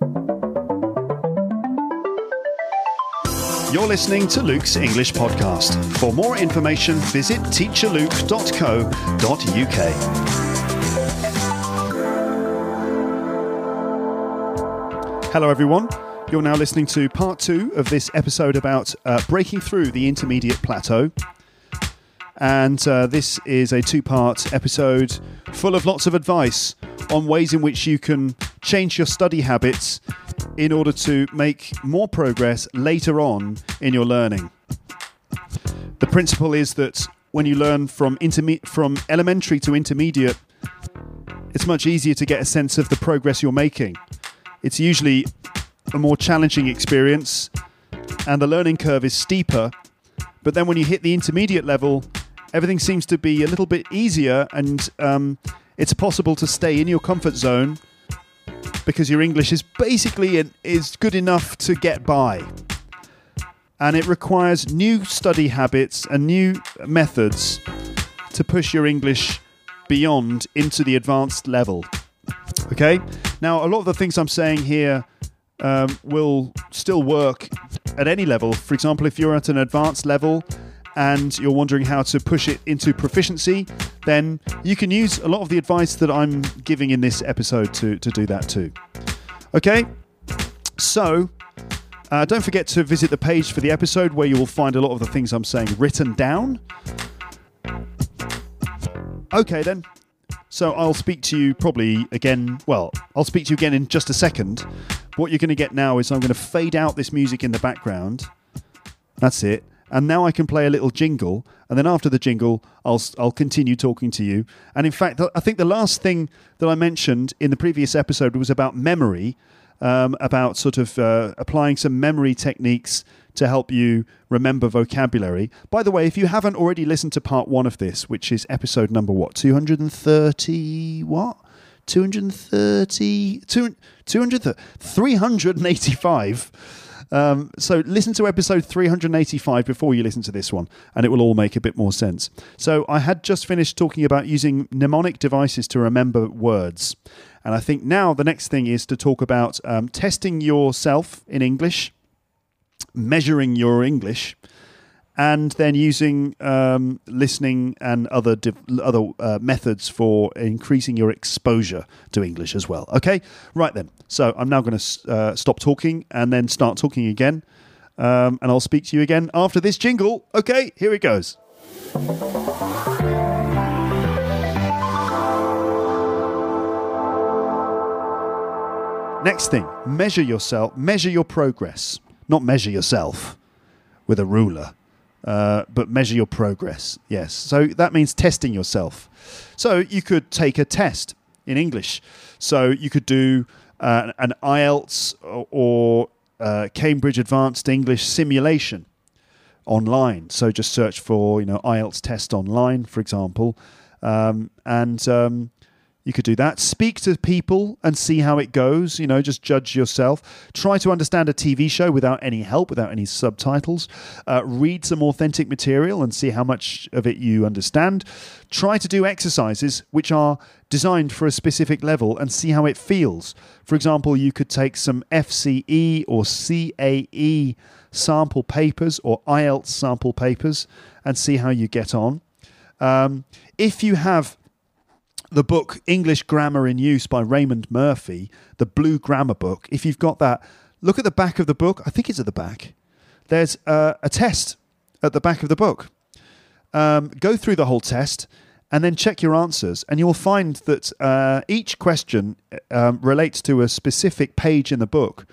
You're listening to Luke's English Podcast. For more information, visit teacherluke.co.uk. Hello, everyone. You're now listening to part two of this episode about uh, breaking through the intermediate plateau. And uh, this is a two part episode full of lots of advice on ways in which you can change your study habits in order to make more progress later on in your learning. The principle is that when you learn from, interme- from elementary to intermediate, it's much easier to get a sense of the progress you're making. It's usually a more challenging experience, and the learning curve is steeper. But then when you hit the intermediate level, everything seems to be a little bit easier, and um, it's possible to stay in your comfort zone because your English is basically is good enough to get by. And it requires new study habits and new methods to push your English beyond into the advanced level. Okay? Now, a lot of the things I'm saying here um, will still work at any level. For example, if you're at an advanced level and you're wondering how to push it into proficiency, then you can use a lot of the advice that I'm giving in this episode to, to do that too. Okay? So, uh, don't forget to visit the page for the episode where you will find a lot of the things I'm saying written down. Okay, then. So I'll speak to you probably again. Well, I'll speak to you again in just a second. What you're going to get now is I'm going to fade out this music in the background. That's it. And now I can play a little jingle, and then after the jingle, I'll I'll continue talking to you. And in fact, I think the last thing that I mentioned in the previous episode was about memory, um, about sort of uh, applying some memory techniques to help you remember vocabulary. By the way, if you haven't already listened to part one of this, which is episode number what, 230, what? 230, 200, 385. Um, so listen to episode 385 before you listen to this one, and it will all make a bit more sense. So I had just finished talking about using mnemonic devices to remember words. And I think now the next thing is to talk about um, testing yourself in English measuring your English, and then using um, listening and other other uh, methods for increasing your exposure to English as well. Okay, right then. So I'm now going to uh, stop talking and then start talking again, um, and I'll speak to you again after this jingle. Okay, here it goes. Next thing, measure yourself, measure your progress not measure yourself with a ruler, uh, but measure your progress. Yes. So that means testing yourself. So you could take a test in English. So you could do uh, an IELTS or, uh, Cambridge Advanced English simulation online. So just search for you know IELTS test online, for example, um, and um, you could do that. Speak to people and see how it goes. You know, just judge yourself. Try to understand a TV show without any help, without any subtitles. Uh, read some authentic material and see how much of it you understand. Try to do exercises which are designed for a specific level and see how it feels. For example, you could take some FCE or CAE sample papers or IELTS sample papers and see how you get on. Um, if you have the book English Grammar in Use by Raymond Murphy, the blue grammar book, if you've got that, look at the back of the book. I think it's at the back. There's uh, a test at the back of the book. Um, go through the whole test and then check your answers, and you'll find that uh, each question um, relates to a specific page in the book.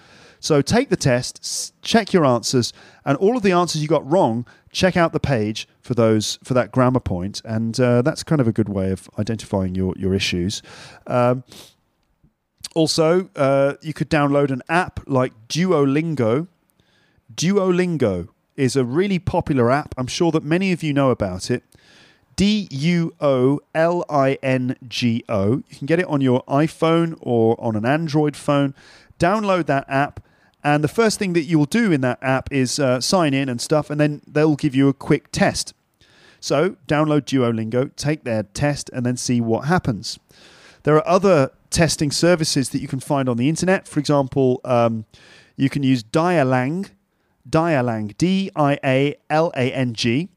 So take the test, check your answers, and all of the answers you got wrong, check out the page for those for that grammar point, and uh, that's kind of a good way of identifying your your issues. Um, also, uh, you could download an app like Duolingo. Duolingo is a really popular app. I'm sure that many of you know about it. D U O L I N G O. You can get it on your iPhone or on an Android phone. Download that app and the first thing that you'll do in that app is uh, sign in and stuff, and then they'll give you a quick test. So download Duolingo, take their test, and then see what happens. There are other testing services that you can find on the internet. For example, um, you can use Dialang, Dialang, D I A L A N G,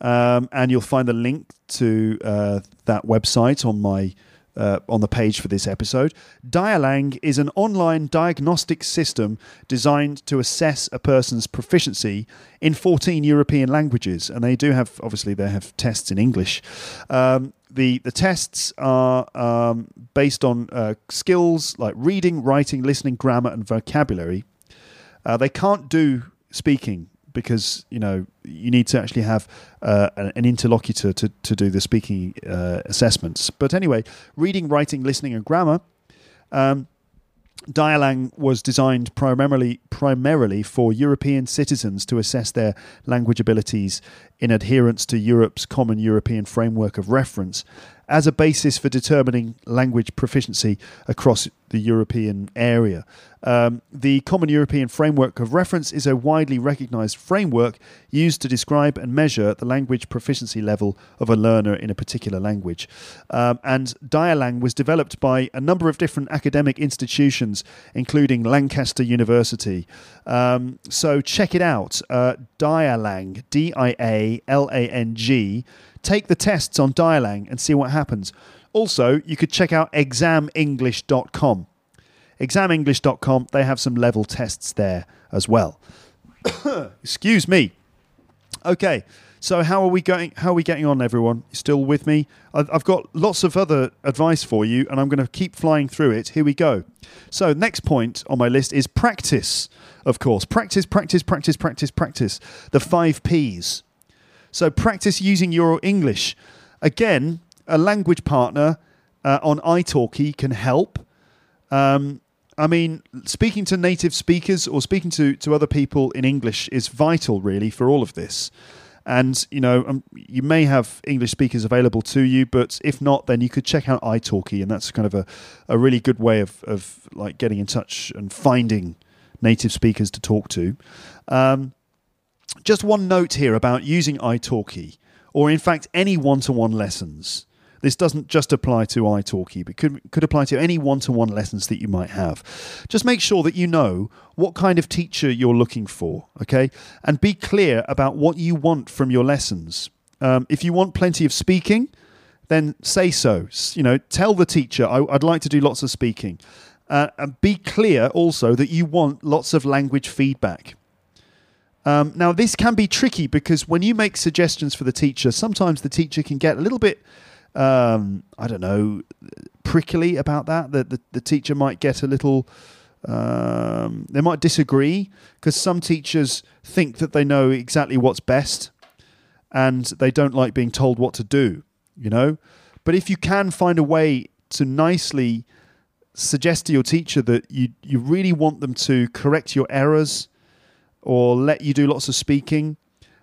um, and you'll find the link to uh, that website on my uh, on the page for this episode. Dialang is an online diagnostic system designed to assess a person's proficiency in 14 European languages, and they do have obviously they have tests in English. Um, the the tests are um, based on uh, skills like reading, writing, listening, grammar, and vocabulary. Uh, they can't do speaking because you know you need to actually have uh, an interlocutor to, to do the speaking uh, assessments. But anyway, reading, writing, listening, and grammar. Um, Dialang was designed primarily primarily for European citizens to assess their language abilities in adherence to Europe's common European framework of reference as a basis for determining language proficiency across the European area. Um, the Common European Framework of Reference is a widely recognized framework used to describe and measure the language proficiency level of a learner in a particular language. Um, and Dialang was developed by a number of different academic institutions, including Lancaster University. Um, so check it out uh, Dialang, D I A L A N G. Take the tests on Dialang and see what happens. Also, you could check out examenglish.com. Examenglish.com, they have some level tests there as well. Excuse me. Okay, so how are we going? How are we getting on, everyone? You still with me? I've, I've got lots of other advice for you, and I'm going to keep flying through it. Here we go. So, next point on my list is practice. Of course, practice, practice, practice, practice, practice. The five P's. So, practice using your English. Again, a language partner uh, on italki can help. Um, I mean, speaking to native speakers or speaking to, to other people in English is vital, really, for all of this. And you know, um, you may have English speakers available to you, but if not, then you could check out italki, and that's kind of a, a really good way of, of like getting in touch and finding native speakers to talk to. Um, just one note here about using italki, or in fact any one-to-one lessons. This doesn't just apply to italki, but could, could apply to any one to one lessons that you might have. Just make sure that you know what kind of teacher you're looking for, okay? And be clear about what you want from your lessons. Um, if you want plenty of speaking, then say so. You know, tell the teacher, I, would like to do lots of speaking. Uh, and be clear also that you want lots of language feedback. Um, now, this can be tricky because when you make suggestions for the teacher, sometimes the teacher can get a little bit um, I don't know, prickly about that. That the, the teacher might get a little, um, they might disagree because some teachers think that they know exactly what's best and they don't like being told what to do, you know? But if you can find a way to nicely suggest to your teacher that you, you really want them to correct your errors or let you do lots of speaking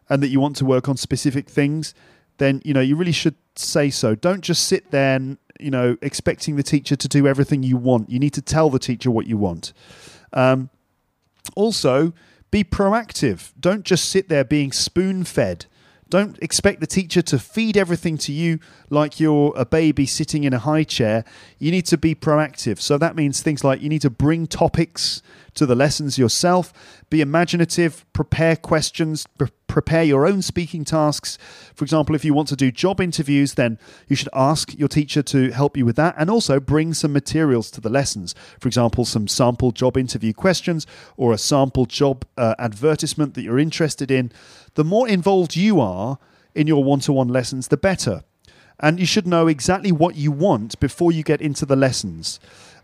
and that you want to work on specific things, then you know you really should say so. Don't just sit there and, you know, expecting the teacher to do everything you want. You need to tell the teacher what you want. Um, also, be proactive. Don't just sit there being spoon fed. Don't expect the teacher to feed everything to you like you're a baby sitting in a high chair. You need to be proactive. So that means things like you need to bring topics to the lessons yourself, be imaginative, prepare questions, pre- prepare your own speaking tasks. For example, if you want to do job interviews, then you should ask your teacher to help you with that and also bring some materials to the lessons. For example, some sample job interview questions or a sample job uh, advertisement that you're interested in. The more involved you are in your one to one lessons, the better. And you should know exactly what you want before you get into the lessons.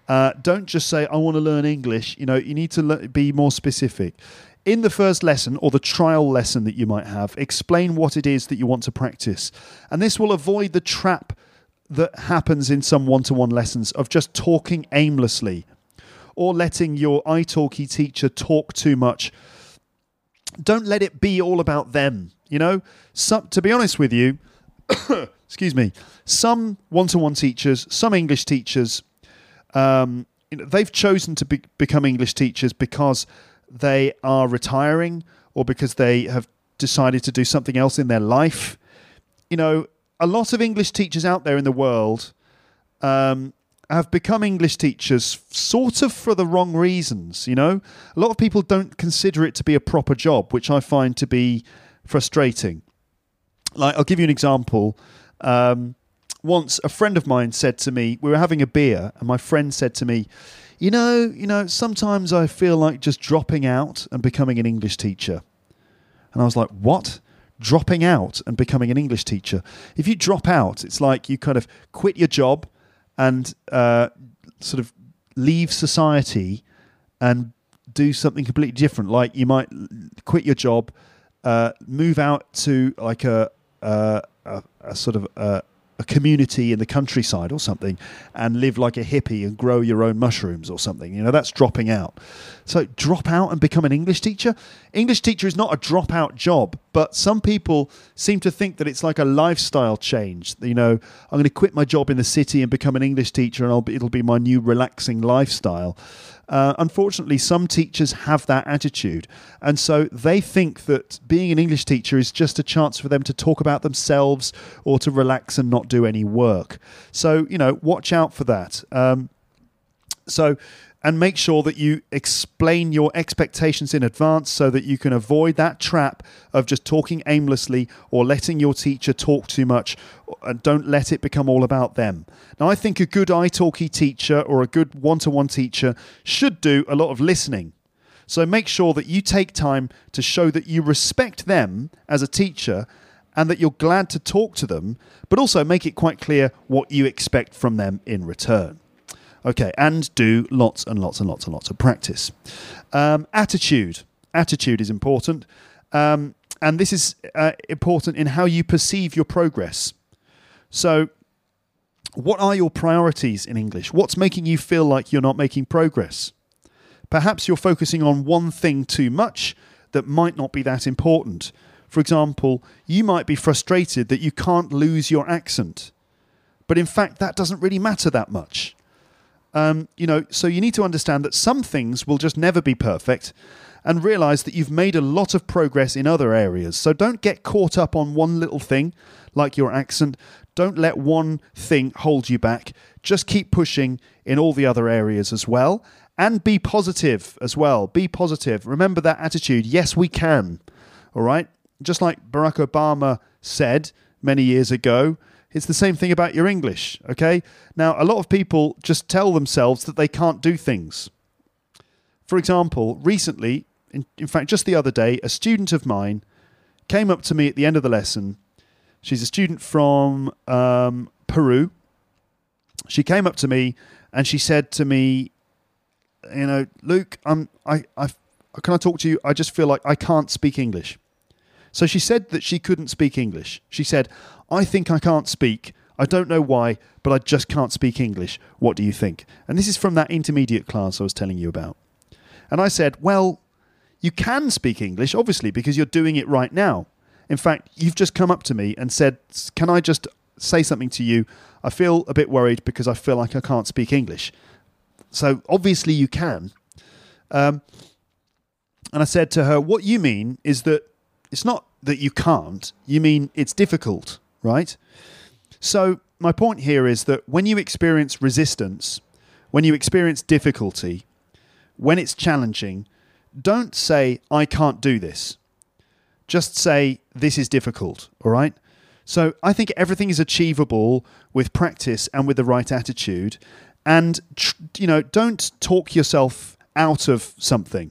Uh, don't just say, I want to learn English. You know, you need to le- be more specific. In the first lesson or the trial lesson that you might have, explain what it is that you want to practice. And this will avoid the trap that happens in some one to one lessons of just talking aimlessly or letting your italki teacher talk too much. Don't let it be all about them. You know, some, to be honest with you, excuse me, some one to one teachers, some English teachers, um, you know, they've chosen to be, become English teachers because they are retiring or because they have decided to do something else in their life. You know, a lot of English teachers out there in the world, um, have become English teachers sort of for the wrong reasons. You know, a lot of people don't consider it to be a proper job, which I find to be frustrating. Like, I'll give you an example. Um, once a friend of mine said to me, we were having a beer, and my friend said to me, you know, you know, sometimes I feel like just dropping out and becoming an English teacher. And I was like, what? Dropping out and becoming an English teacher. If you drop out, it's like you kind of quit your job and uh, sort of leave society and do something completely different. Like you might quit your job, uh, move out to like a, a, a, a sort of a, a community in the countryside or something and live like a hippie and grow your own mushrooms or something. You know, that's dropping out. So drop out and become an English teacher. English teacher is not a dropout job, but some people seem to think that it's like a lifestyle change. You know, I'm going to quit my job in the city and become an English teacher, and be, it'll be my new relaxing lifestyle. Uh, unfortunately, some teachers have that attitude. And so they think that being an English teacher is just a chance for them to talk about themselves or to relax and not do any work. So, you know, watch out for that. Um, so, and make sure that you explain your expectations in advance so that you can avoid that trap of just talking aimlessly or letting your teacher talk too much and don't let it become all about them. Now, I think a good italki teacher or a good one to one teacher should do a lot of listening. So make sure that you take time to show that you respect them as a teacher and that you're glad to talk to them, but also make it quite clear what you expect from them in return. Okay, and do lots and lots and lots and lots of practice. Um, attitude. Attitude is important. Um, and this is uh, important in how you perceive your progress. So, what are your priorities in English? What's making you feel like you're not making progress? Perhaps you're focusing on one thing too much that might not be that important. For example, you might be frustrated that you can't lose your accent. But in fact, that doesn't really matter that much. Um, you know, so you need to understand that some things will just never be perfect and realize that you've made a lot of progress in other areas. So don't get caught up on one little thing like your accent. Don't let one thing hold you back. Just keep pushing in all the other areas as well. And be positive as well. Be positive. Remember that attitude. Yes, we can. All right? Just like Barack Obama said many years ago, it's the same thing about your English, okay? Now, a lot of people just tell themselves that they can't do things. For example, recently, in, in fact, just the other day, a student of mine came up to me at the end of the lesson. She's a student from um, Peru. She came up to me and she said to me, "You know, Luke, I'm I I can I talk to you? I just feel like I can't speak English." So she said that she couldn't speak English. She said, I think I can't speak. I don't know why, but I just can't speak English. What do you think? And this is from that intermediate class I was telling you about. And I said, Well, you can speak English, obviously, because you're doing it right now. In fact, you've just come up to me and said, Can I just say something to you? I feel a bit worried because I feel like I can't speak English. So obviously, you can. Um, and I said to her, What you mean is that it's not that you can't, you mean it's difficult, right? So, my point here is that when you experience resistance, when you experience difficulty, when it's challenging, don't say, I can't do this. Just say, this is difficult, all right? So, I think everything is achievable with practice and with the right attitude. And, you know, don't talk yourself out of something.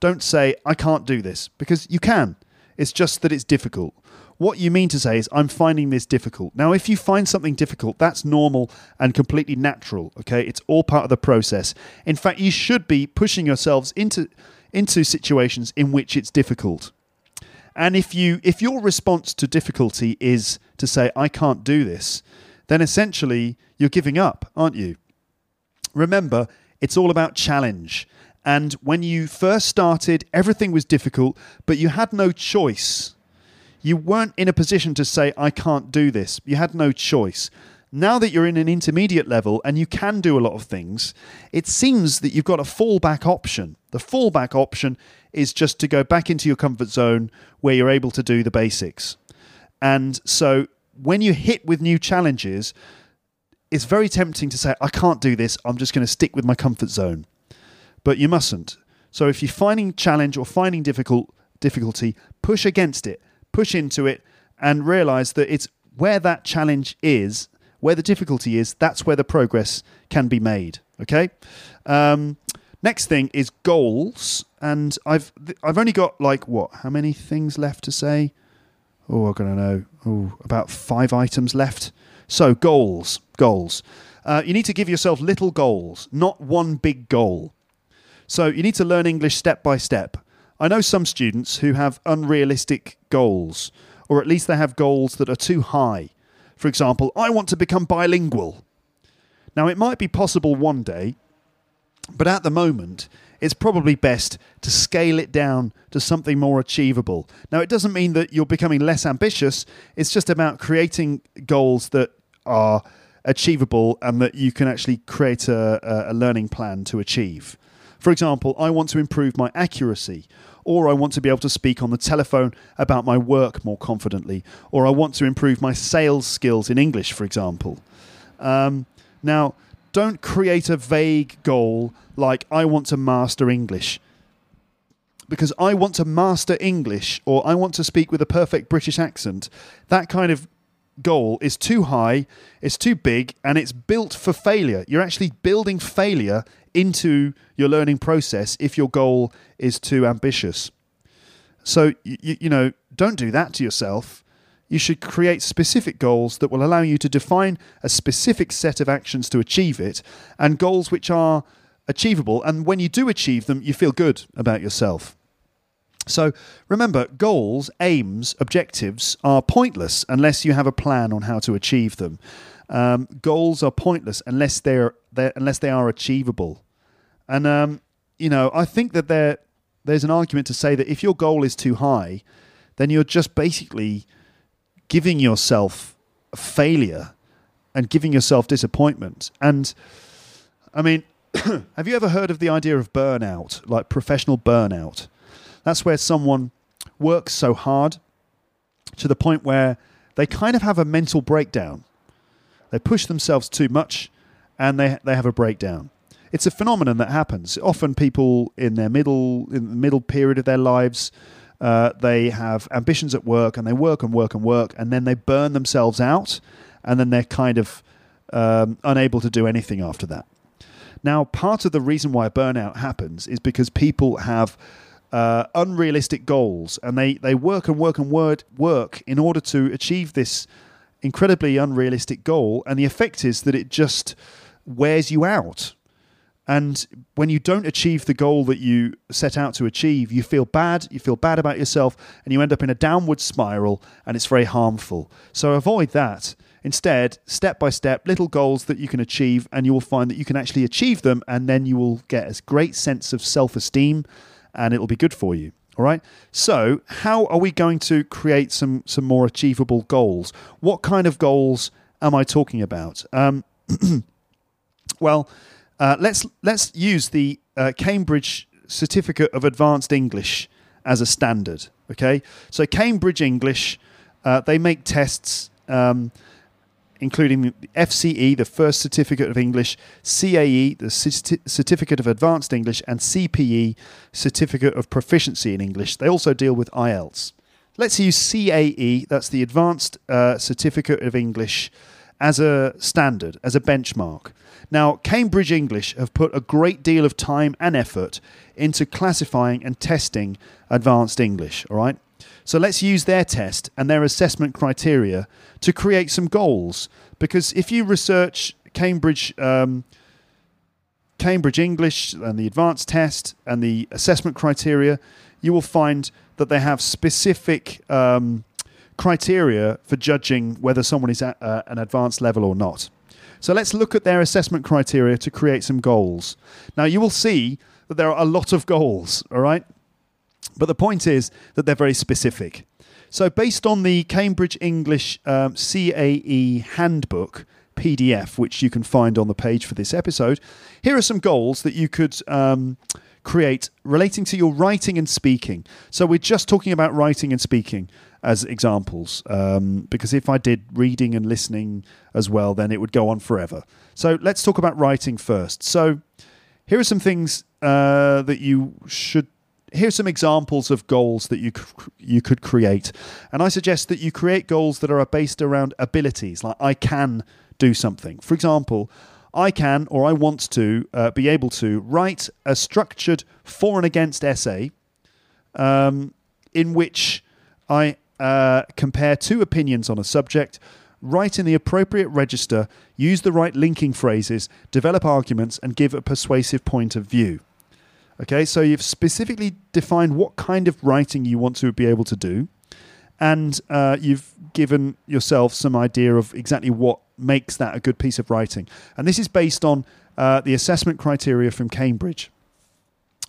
Don't say, I can't do this, because you can. It's just that it's difficult. What you mean to say is, I'm finding this difficult. Now, if you find something difficult, that's normal and completely natural. Okay, it's all part of the process. In fact, you should be pushing yourselves into into situations in which it's difficult. And if you if your response to difficulty is to say, I can't do this, then essentially you're giving up, aren't you? Remember, it's all about challenge. And when you first started, everything was difficult, but you had no choice. You weren't in a position to say, I can't do this. You had no choice. Now that you're in an intermediate level and you can do a lot of things, it seems that you've got a fallback option. The fallback option is just to go back into your comfort zone where you're able to do the basics. And so when you hit with new challenges, it's very tempting to say, I can't do this. I'm just going to stick with my comfort zone. But you mustn't. So if you're finding challenge or finding difficult difficulty, push against it, push into it, and realize that it's where that challenge is, where the difficulty is, that's where the progress can be made. Okay. Um, next thing is goals, and I've I've only got like what? How many things left to say? Oh, I'm gonna know. Oh, about five items left. So goals, goals. Uh, you need to give yourself little goals, not one big goal. So you need to learn English step by step. I know some students who have unrealistic goals, or at least they have goals that are too high. For example, I want to become bilingual. Now, it might be possible one day, but at the moment, it's probably best to scale it down to something more achievable. Now, it doesn't mean that you're becoming less ambitious, it's just about creating goals that are achievable and that you can actually create a, a learning plan to achieve. For example, I want to improve my accuracy, or I want to be able to speak on the telephone about my work more confidently, or I want to improve my sales skills in English, for example. Um, now, don't create a vague goal like I want to master English. Because I want to master English or I want to speak with a perfect British accent. That kind of goal is too high, it's too big, and it's built for failure. You're actually building failure into your learning process if your goal is too ambitious. So, you, you know, don't do that to yourself. You should create specific goals that will allow you to define a specific set of actions to achieve it and goals which are achievable. And when you do achieve them, you feel good about yourself. So remember, goals, aims, objectives are pointless unless you have a plan on how to achieve them. Um, goals are pointless unless they're, they're, unless they are achievable. And um, you know, I think that there there's an argument to say that if your goal is too high, then you're just basically giving yourself failure and giving yourself disappointment. And I mean, have you ever heard of the idea of burnout, like professional burnout? That's where someone works so hard to the point where they kind of have a mental breakdown. They push themselves too much and they, they have a breakdown. It's a phenomenon that happens. Often people in their middle in the middle period of their lives, uh, they have ambitions at work and they work and work and work and then they burn themselves out and then they're kind of um, unable to do anything after that. Now, part of the reason why burnout happens is because people have uh, unrealistic goals and they, they work and work and word, work in order to achieve this incredibly unrealistic goal. And the effect is that it just wears you out. And when you don't achieve the goal that you set out to achieve, you feel bad, you feel bad about yourself, and you end up in a downward spiral, and it's very harmful. So avoid that. Instead, step by step, little goals that you can achieve, and you will find that you can actually achieve them, and then you will get a great sense of self esteem, and it will be good for you. All right. So, how are we going to create some some more achievable goals? What kind of goals am I talking about? Um, well, uh, let's let's use the uh, Cambridge Certificate of Advanced English as a standard. Okay, so Cambridge English, uh, they make tests. Um, including FCE, the First Certificate of English, CAE, the Certificate of Advanced English, and CPE, Certificate of Proficiency in English. They also deal with IELTS. Let's use CAE, that's the Advanced uh, Certificate of English, as a standard, as a benchmark. Now, Cambridge English have put a great deal of time and effort into classifying and testing advanced English, all right? So let's use their test and their assessment criteria to create some goals. Because if you research Cambridge, um, Cambridge English and the advanced test and the assessment criteria, you will find that they have specific um, criteria for judging whether someone is at uh, an advanced level or not. So let's look at their assessment criteria to create some goals. Now, you will see that there are a lot of goals, all right? But the point is that they're very specific. So, based on the Cambridge English um, CAE Handbook PDF, which you can find on the page for this episode, here are some goals that you could um, create relating to your writing and speaking. So, we're just talking about writing and speaking. as examples um, because if I did reading and listening as well, then it would go on forever. So let's talk about writing first. So here are some things uh, that you should. Here's some examples of goals that you you could create, and I suggest that you create goals that are based around abilities. Like I can do something. For example, I can or I want to uh, be able to write a structured for and against essay um, in which I uh, compare two opinions on a subject, write in the appropriate register, use the right linking phrases, develop arguments, and give a persuasive point of view. Okay, so you've specifically defined what kind of writing you want to be able to do, and uh, you've given yourself some idea of exactly what makes that a good piece of writing. And this is based on uh, the assessment criteria from Cambridge.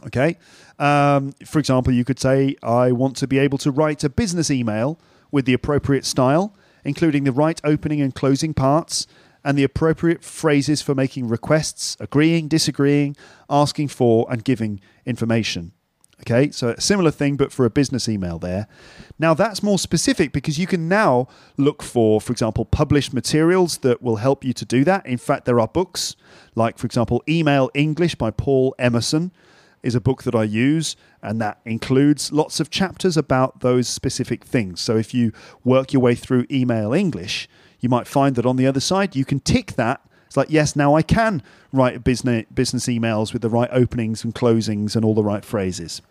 Okay. Um, for example, you could say, I want to be able to write a business email with the appropriate style, including the right opening and closing parts, and the appropriate phrases for making requests, agreeing, disagreeing, asking for, and giving information. Okay, so a similar thing, but for a business email there. Now, that's more specific because you can now look for, for example, published materials that will help you to do that. In fact, there are books like, for example, Email English by Paul Emerson is a book that I use, and that includes lots of chapters about those specific things. So if you work your way through Email English, you might find that on the other side, you can tick that. It's like, yes, now I can write business, business emails with the right openings and closings and all the right phrases.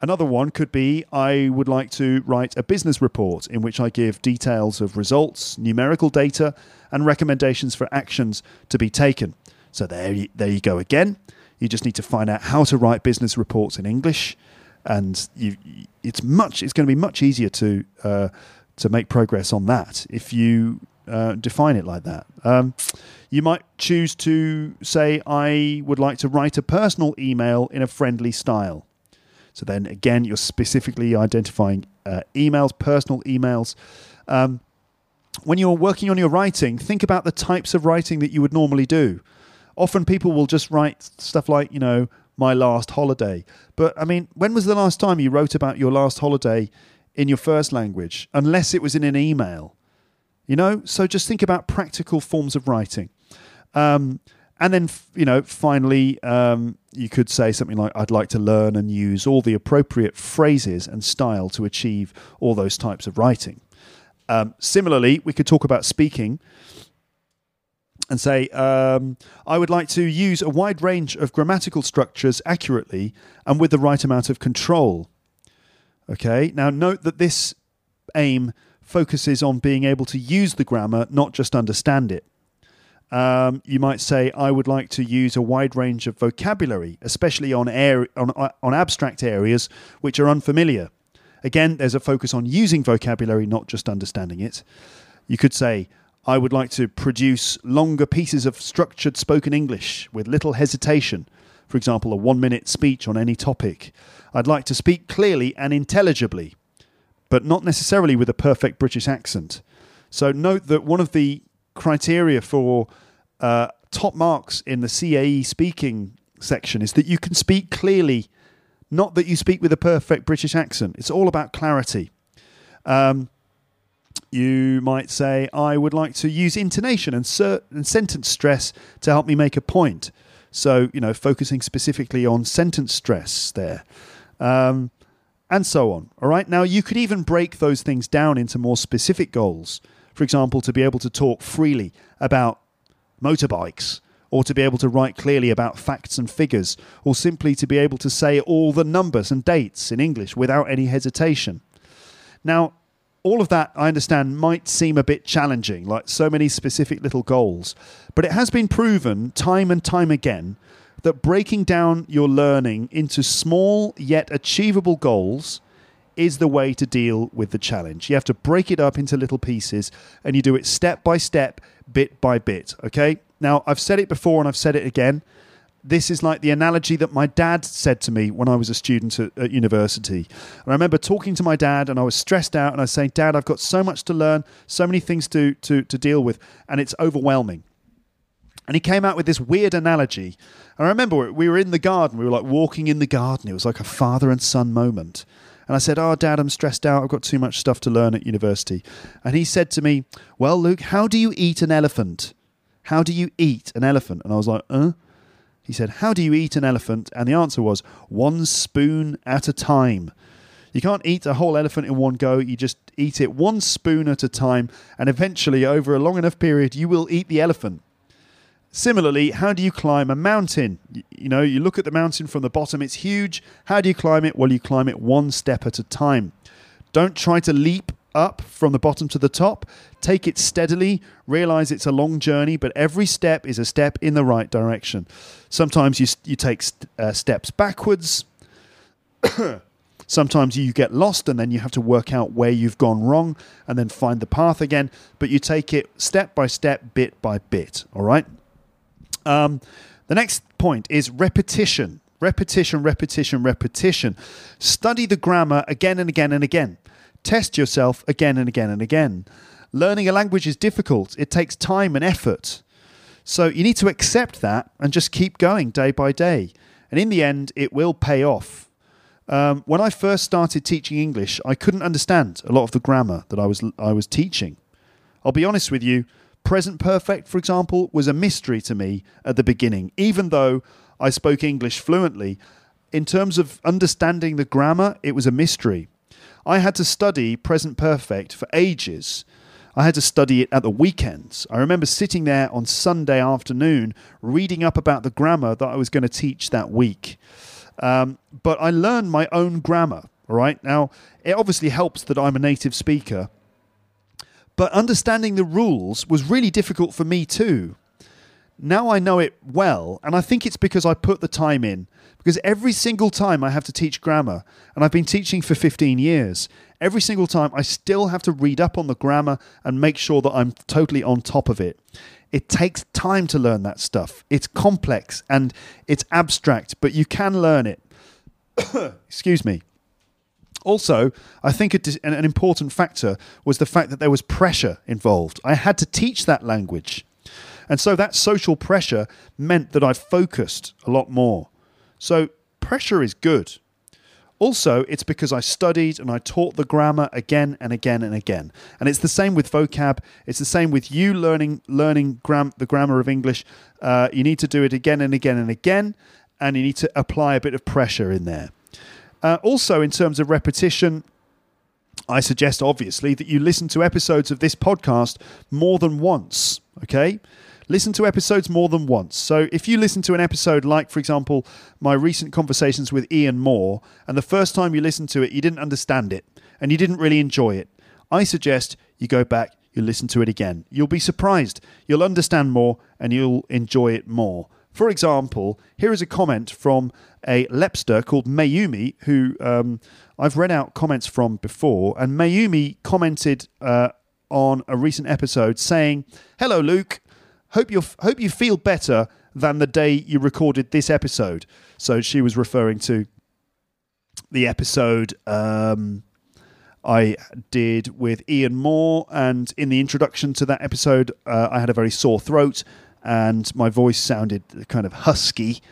Another one could be I would like to write a business report in which I give details of results, numerical data, and recommendations for actions to be taken. So there you, there you go again. You just need to find out how to write business reports in English, and you, it's much. It's going to be much easier to uh, to make progress on that if you uh, define it like that. Um, you might choose to say, "I would like to write a personal email in a friendly style." So then again, you're specifically identifying uh, emails, personal emails. Um, when you're working on your writing, think about the types of writing that you would normally do often people will just write stuff like, you know, my last holiday. But I mean, when was the last time you wrote about your last holiday in your first language, unless it was in an email? You know, so just think about practical forms of writing. Um, and then, you know, finally, um, you could say something like, I'd like to learn and use all the appropriate phrases and style to achieve all those types of writing. Um, similarly, we could talk about speaking and say, um, I would like to use a wide range of grammatical structures accurately and with the right amount of control. Okay, now note that this aim focuses on being able to use the grammar, not just understand it. Um, you might say, I would like to use a wide range of vocabulary, especially on, air, on, on abstract areas which are unfamiliar. Again, there's a focus on using vocabulary, not just understanding it. You could say, I would like to produce longer pieces of structured spoken English with little hesitation. For example, a one minute speech on any topic. I'd like to speak clearly and intelligibly, but not necessarily with a perfect British accent. So, note that one of the criteria for uh, top marks in the CAE speaking section is that you can speak clearly, not that you speak with a perfect British accent. It's all about clarity. Um, you might say, I would like to use intonation and, ser- and sentence stress to help me make a point. So, you know, focusing specifically on sentence stress there. Um, and so on. All right. Now, you could even break those things down into more specific goals. For example, to be able to talk freely about motorbikes, or to be able to write clearly about facts and figures, or simply to be able to say all the numbers and dates in English without any hesitation. Now, all of that, I understand, might seem a bit challenging, like so many specific little goals. But it has been proven time and time again that breaking down your learning into small yet achievable goals is the way to deal with the challenge. You have to break it up into little pieces and you do it step by step, bit by bit. Okay? Now, I've said it before and I've said it again this is like the analogy that my dad said to me when I was a student at, at, university. And I remember talking to my dad and I was stressed out and I was saying, Dad, I've got so much to learn, so many things to, to, to deal with, and it's overwhelming. And he came out with this weird analogy. And I remember we were in the garden, we were like walking in the garden. It was like a father and son moment. And I said, Oh, Dad, I'm stressed out. I've got too much stuff to learn at university. And he said to me, Well, Luke, how do you eat an elephant? How do you eat an elephant? And I was like, Uh? He said, How do you eat an elephant? And the answer was, One spoon at a time. You can't eat a whole elephant in one go. You just eat it one spoon at a time. And eventually, over a long enough period, you will eat the elephant. Similarly, how do you climb a mountain? You, know, you look at the mountain from the bottom, it's huge. How do you climb it? Well, you climb it one step at a time. Don't try to leap up from the bottom to the top. Take it steadily. Realize it's a long journey, but every step is a step in the right direction. Sometimes you, you take st- uh, steps backwards. Sometimes you get lost and then you have to work out where you've gone wrong and then find the path again. But you take it step by step, bit by bit. All right. Um, the next point is repetition. Repetition, repetition, repetition. Study the grammar again and again and again. Test yourself again and again and again. Learning a language is difficult, it takes time and effort. So you need to accept that and just keep going day by day. And in the end, it will pay off. Um, when I first started teaching English, I couldn't understand a lot of the grammar that I was I was teaching. I'll be honest with you. Present perfect, for example, was a mystery to me at the beginning, even though I spoke English fluently. In terms of understanding the grammar, it was a mystery. I had to study present perfect for ages. I had to study it at the weekends. I remember sitting there on Sunday afternoon reading up about the grammar that I was going to teach that week. Um, but I learned my own grammar. Right. Now, it obviously helps that I'm a native speaker, but understanding the rules was really difficult for me too. Now I know it well, and I think it's because I put the time in. Because every single time I have to teach grammar, and I've been teaching for 15 years, every single time I still have to read up on the grammar and make sure that I'm totally on top of it. It takes time to learn that stuff. It's complex and it's abstract, but you can learn it. Excuse me. Also, I think an important factor was the fact that there was pressure involved. I had to teach that language. And so that social pressure meant that I focused a lot more. So pressure is good. Also, it's because I studied and I taught the grammar again and again and again. And it's the same with vocab. It's the same with you learning learning gram- the grammar of English. Uh, you need to do it again and again and again, and you need to apply a bit of pressure in there. Uh, also, in terms of repetition, I suggest obviously that you listen to episodes of this podcast more than once. Okay, listen to episodes more than once. So if you listen to an episode like, for example, my recent conversations with Ian Moore, and the first time you listened to it, you didn't understand it and you didn't really enjoy it, I suggest you go back, you listen to it again. You'll be surprised. You'll understand more and you'll enjoy it more. For example, here is a comment from a Lepster called Mayumi, who um, I've read out comments from before. And Mayumi commented uh, on a recent episode saying, Hello, Luke. Hope you hope you feel better than the day you recorded this episode. So she was referring to the episode um, I did with Ian Moore, and in the introduction to that episode, uh, I had a very sore throat, and my voice sounded kind of husky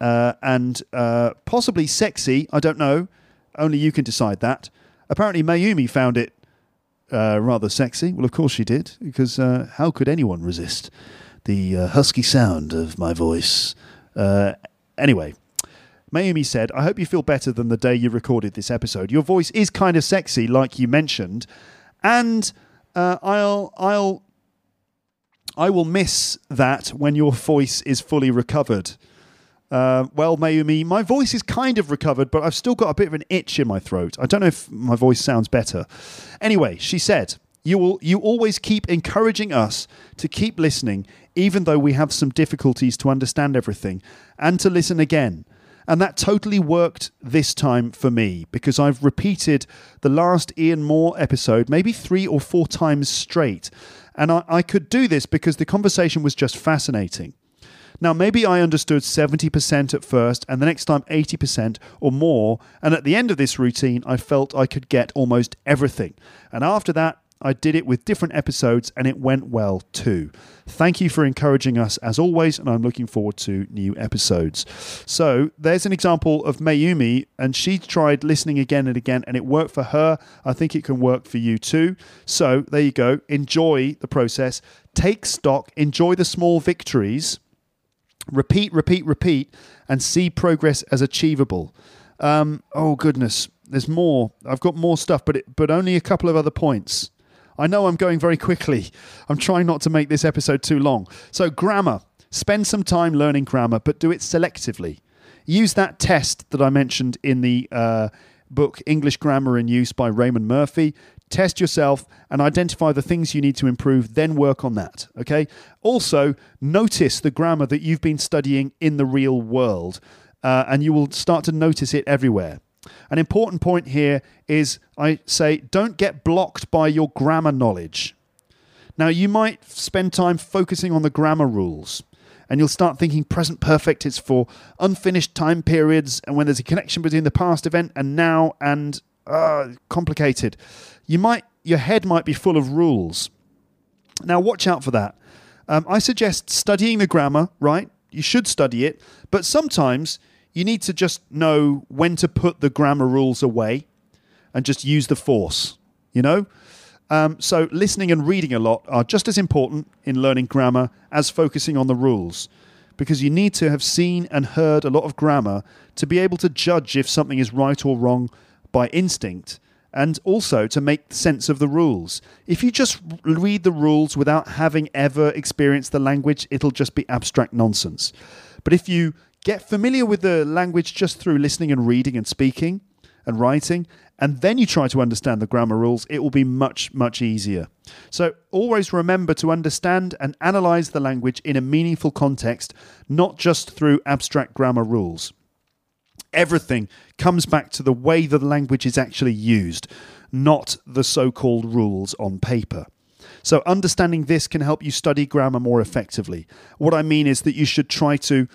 uh, and uh, possibly sexy. I don't know. Only you can decide that. Apparently, Mayumi found it uh, rather sexy. Well, of course she did, because uh, how could anyone resist the uh, husky sound of my voice? Uh, anyway, Mayumi said, I hope you feel better than the day you recorded this episode. Your voice is kind of sexy, like you mentioned, and I'll, I'll, I will miss that when your voice is fully recovered. Uh, well, Mayumi, my voice is kind of recovered, but I've still got a bit of an itch in my throat. I don't know if my voice sounds better. Anyway, she said, "You will. You always keep encouraging us to keep listening, even though we have some difficulties to understand everything, and to listen again." And that totally worked this time for me because I've repeated the last Ian Moore episode maybe three or four times straight. And I, I could do this because the conversation was just fascinating. Now, maybe I understood 70% at first, and the next time 80% or more. And at the end of this routine, I felt I could get almost everything. And after that, I did it with different episodes and it went well too. Thank you for encouraging us as always, and I'm looking forward to new episodes. So there's an example of Mayumi, and she tried listening again and again, and it worked for her. I think it can work for you too. So there you go. Enjoy the process, take stock, enjoy the small victories, repeat, repeat, repeat, and see progress as achievable. Um, oh, goodness. There's more. I've got more stuff, but it, but only a couple of other points. I know I'm going very quickly. I'm trying not to make this episode too long. So, grammar. Spend some time learning grammar, but do it selectively. Use that test that I mentioned in the uh, book English Grammar in Use by Raymond Murphy. Test yourself and identify the things you need to improve, then work on that. Okay. Also, notice the grammar that you've been studying in the real world, uh, and you will start to notice it everywhere. An important point here is I say don't get blocked by your grammar knowledge. Now, you might spend time focusing on the grammar rules, and you'll start thinking present perfect is for unfinished time periods and when there's a connection between the past event and now and uh, complicated. You might your head might be full of rules. Now, watch out for that. Um, I suggest studying the grammar, right? You should study it, but sometimes you need to just know when to put the grammar rules away and just use the force, you know? Um, so, listening and reading a lot are just as important in learning grammar as focusing on the rules because you need to have seen and heard a lot of grammar to be able to judge if something is right or wrong by instinct and also to make sense of the rules. If you just read the rules without having ever experienced the language, it'll just be abstract nonsense. But if you Get familiar with the language just through listening and reading and speaking and writing, and then you try to understand the grammar rules, it will be much, much easier. So always remember to understand and analyze the language in a meaningful context, not just through abstract grammar rules. Everything comes back to the way the language is actually used, not the so called rules on paper. So, understanding this can help you study grammar more effectively. What I mean is that you should try to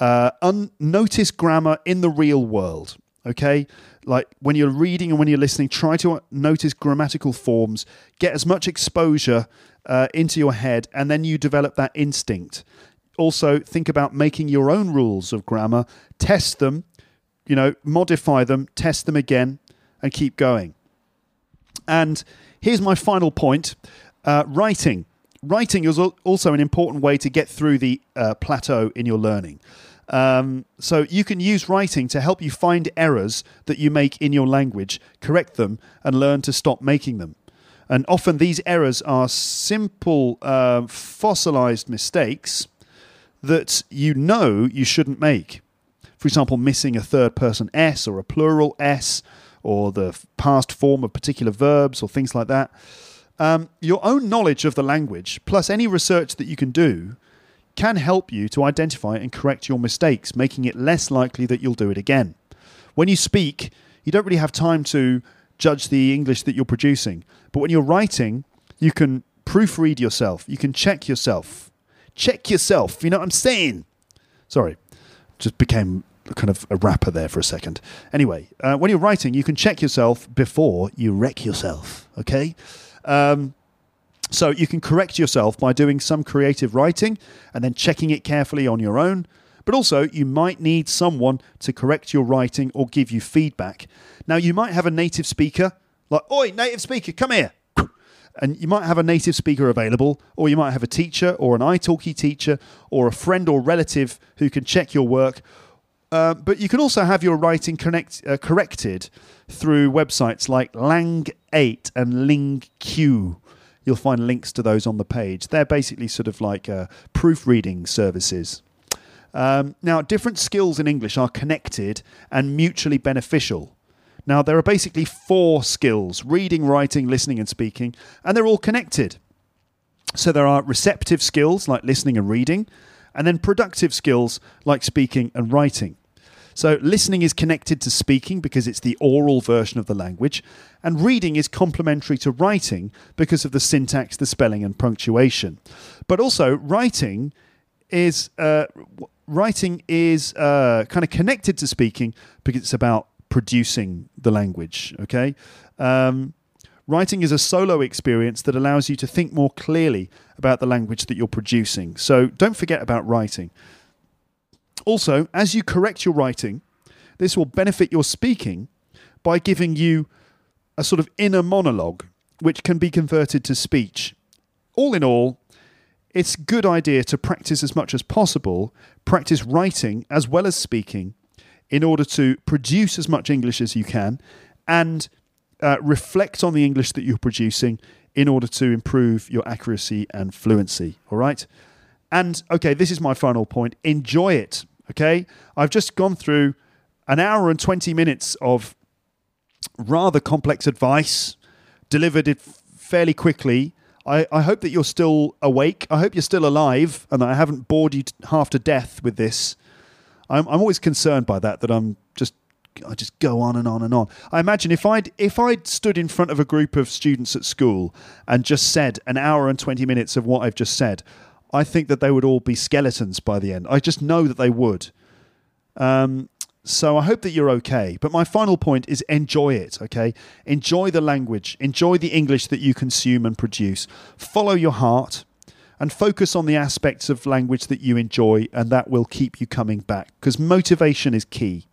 uh, un- notice grammar in the real world. Okay, like when you're reading and when you're listening, try to notice grammatical forms, get as much exposure uh, into your head, and then you develop that instinct. Also, think about making your own rules of grammar, test them, you know, modify them, test them again, and keep going. And here's my final point uh, writing. Writing is also an important way to get through the uh, plateau in your learning. Um, so you can use writing to help you find errors that you make in your language, correct them, and learn to stop making them. And often these errors are simple, uh, fossilized mistakes that you know you shouldn't make. For example, missing a third person S or a plural S or the past form of particular verbs or things like that. Um, your own knowledge of the language, plus any research that you can do, can help you to identify and correct your mistakes, making it less likely that you'll do it again. When you speak, you don't really have time to judge the English that you're producing. But when you're writing, you can proofread yourself, you can check yourself. Check yourself, you know what I'm saying? Sorry, just became kind of a rapper there for a second. Anyway, uh, when you're writing, you can check yourself before you wreck yourself, okay? Um, so you can correct yourself by doing some creative writing and then checking it carefully on your own. But also, you might need someone to correct your writing or give you feedback. Now, you might have a native speaker, like, Oi, native speaker, come here. And you might have a native speaker available, or you might have a teacher or an italki teacher or a friend or relative who can check your work. Uh, but you can also have your writing connect, uh, corrected through websites like Lang8 and LingQ. You'll find links to those on the page. They're basically sort of like uh, proofreading services. Um, now, different skills in English are connected and mutually beneficial. Now, there are basically four skills reading, writing, listening, and speaking, and they're all connected. So there are receptive skills like listening and reading, and then productive skills like speaking and writing. So, listening is connected to speaking because it's the oral version of the language, and reading is complementary to writing because of the syntax, the spelling, and punctuation. But also, writing is uh, writing is uh, kind of connected to speaking because it's about producing the language. Okay. Um, Writing is a solo experience that allows you to think more clearly about the language that you're producing. So don't forget about writing. Also, as you correct your writing, this will benefit your speaking by giving you a sort of inner monologue, which can be converted to speech. All in all, it's a good idea to practice as much as possible, practice writing as well as speaking, in order to produce as much English as you can and uh, reflect on the English that you're producing in order to improve your accuracy and fluency. All right. And okay, this is my final point. Enjoy it. Okay. I've just gone through an hour and 20 minutes of rather complex advice delivered it fairly quickly. I, I hope that you're still awake. I hope you're still alive and I haven't bored you half to death with this. I'm, I'm always concerned by that, that I'm just I just go on and on and on. I imagine if I'd if I'd stood in front of a group of students at school and just said an hour and twenty minutes of what I've just said, I think that they would all be skeletons by the end. I just know that they would. Um, so I hope that you're okay. But my final point is enjoy it, okay? Enjoy the language, enjoy the English that you consume and produce. Follow your heart and focus on the aspects of language that you enjoy, and that will keep you coming back because motivation is key.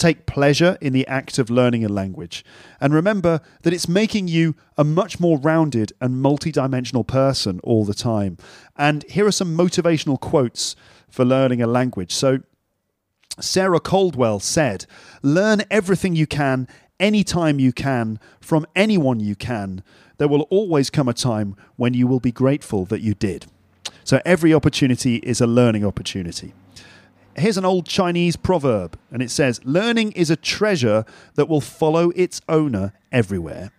Take pleasure in the act of learning a language. And remember that it's making you a much more rounded and multidimensional person all the time. And here are some motivational quotes for learning a language. So, Sarah Caldwell said, Learn everything you can, anytime you can, from anyone you can. There will always come a time when you will be grateful that you did. So every opportunity is a learning opportunity. Here's an old Chinese proverb, and it says, Learning is a treasure that will follow its owner everywhere.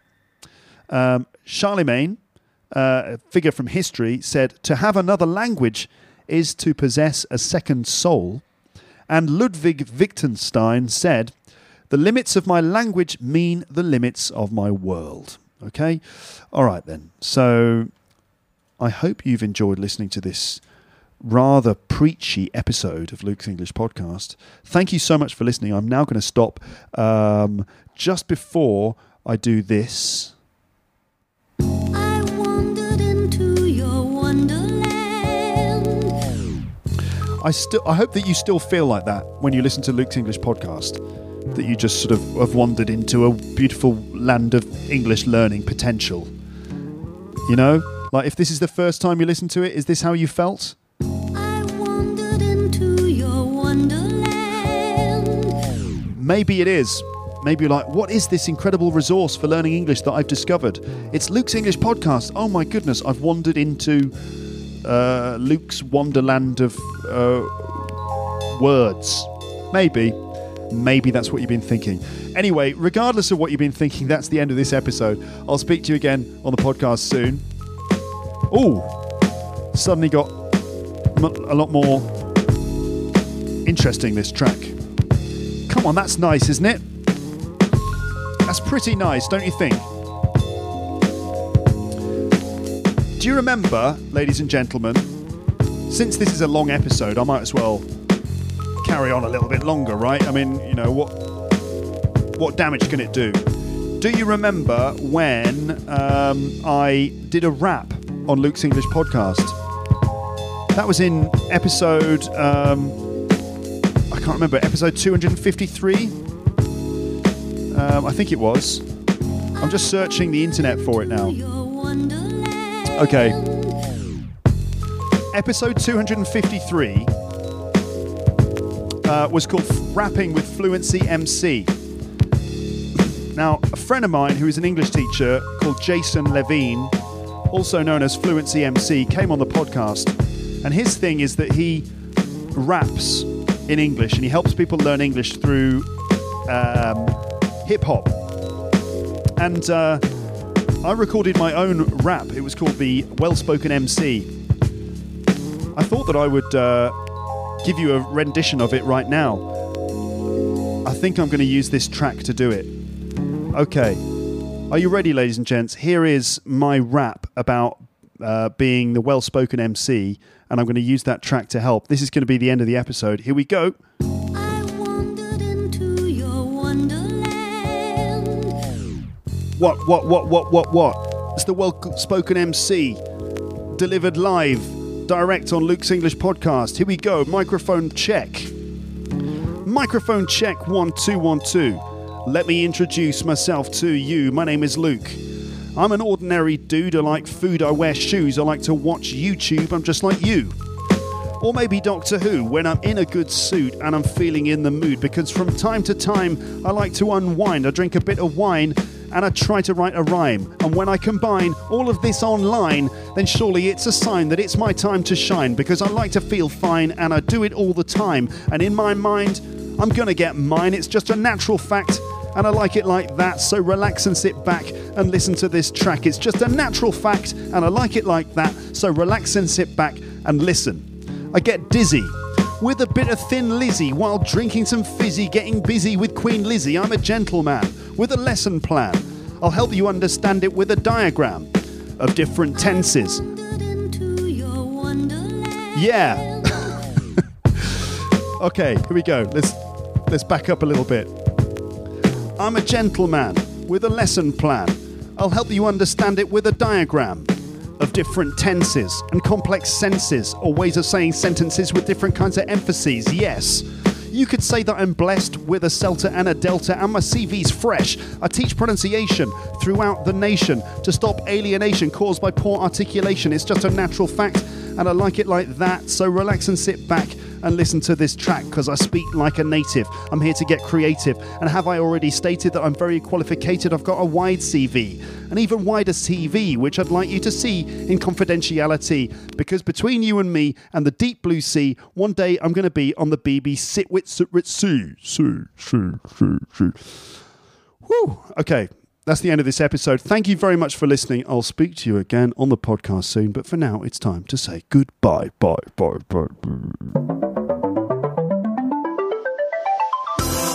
Um, Charlemagne, uh, a figure from history, said, To have another language is to possess a second soul. And Ludwig Wittgenstein said, The limits of my language mean the limits of my world. Okay? All right, then. So I hope you've enjoyed listening to this rather preachy episode of Luke's English podcast. Thank you so much for listening. I'm now going to stop um, just before I do this. I wandered into your wonderland. I still I hope that you still feel like that when you listen to Luke's English podcast. That you just sort of have wandered into a beautiful land of English learning potential. You know? Like if this is the first time you listen to it, is this how you felt? Maybe it is. Maybe you're like, what is this incredible resource for learning English that I've discovered? It's Luke's English podcast. Oh my goodness, I've wandered into uh, Luke's wonderland of uh, words. Maybe. Maybe that's what you've been thinking. Anyway, regardless of what you've been thinking, that's the end of this episode. I'll speak to you again on the podcast soon. Oh, suddenly got a lot more interesting, this track. Come on, that's nice, isn't it? That's pretty nice, don't you think? Do you remember, ladies and gentlemen, since this is a long episode, I might as well carry on a little bit longer, right? I mean, you know, what what damage can it do? Do you remember when um, I did a rap on Luke's English podcast? That was in episode, um, can't remember, episode 253? Um, I think it was. I'm just searching the internet for it now. Okay. Episode 253 uh, was called Rapping with Fluency MC. Now, a friend of mine who is an English teacher called Jason Levine, also known as Fluency MC, came on the podcast. And his thing is that he raps in English and he helps people learn English through um, hip hop. And uh, I recorded my own rap. It was called the Well Spoken MC. I thought that I would uh, give you a rendition of it right now. I think I'm going to use this track to do it. Okay. Are you ready, ladies and gents? Here is my rap about uh, being the well spoken MC, and I'm going to use that track to help. This is going to be the end of the episode. Here we go. I wandered into your wonderland. What, what, what, what, what, what? It's the well spoken MC, delivered live, direct on Luke's English podcast. Here we go. Microphone check. Microphone check one, two, one, two. Let me introduce myself to you. My name is Luke. I'm an ordinary dude. I like food, I wear shoes, I like to watch YouTube. I'm just like you. Or maybe Doctor Who when I'm in a good suit and I'm feeling in the mood because from time to time I like to unwind. I drink a bit of wine and I try to write a rhyme. And when I combine all of this online, then surely it's a sign that it's my time to shine because I like to feel fine and I do it all the time. And in my mind, I'm gonna get mine. It's just a natural fact. And I like it like that, so relax and sit back and listen to this track. It's just a natural fact, and I like it like that, so relax and sit back and listen. I get dizzy with a bit of thin Lizzy while drinking some fizzy, getting busy with Queen Lizzie. I'm a gentleman with a lesson plan. I'll help you understand it with a diagram of different tenses. Yeah. okay, here we go. Let's let's back up a little bit. I'm a gentleman with a lesson plan. I'll help you understand it with a diagram of different tenses and complex senses or ways of saying sentences with different kinds of emphases. Yes. You could say that I'm blessed with a Celta and a Delta, and my CV's fresh. I teach pronunciation throughout the nation to stop alienation caused by poor articulation. It's just a natural fact, and I like it like that. So relax and sit back and listen to this track because I speak like a native. I'm here to get creative. And have I already stated that I'm very qualificated? I've got a wide CV, an even wider CV, which I'd like you to see in confidentiality because between you and me and the deep blue sea, one day I'm going to be on the BBC. Whew. Okay. That's the end of this episode. Thank you very much for listening. I'll speak to you again on the podcast soon, but for now, it's time to say goodbye. Bye, bye, bye. bye.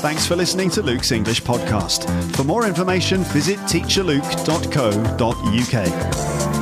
Thanks for listening to Luke's English podcast. For more information, visit teacherluke.co.uk.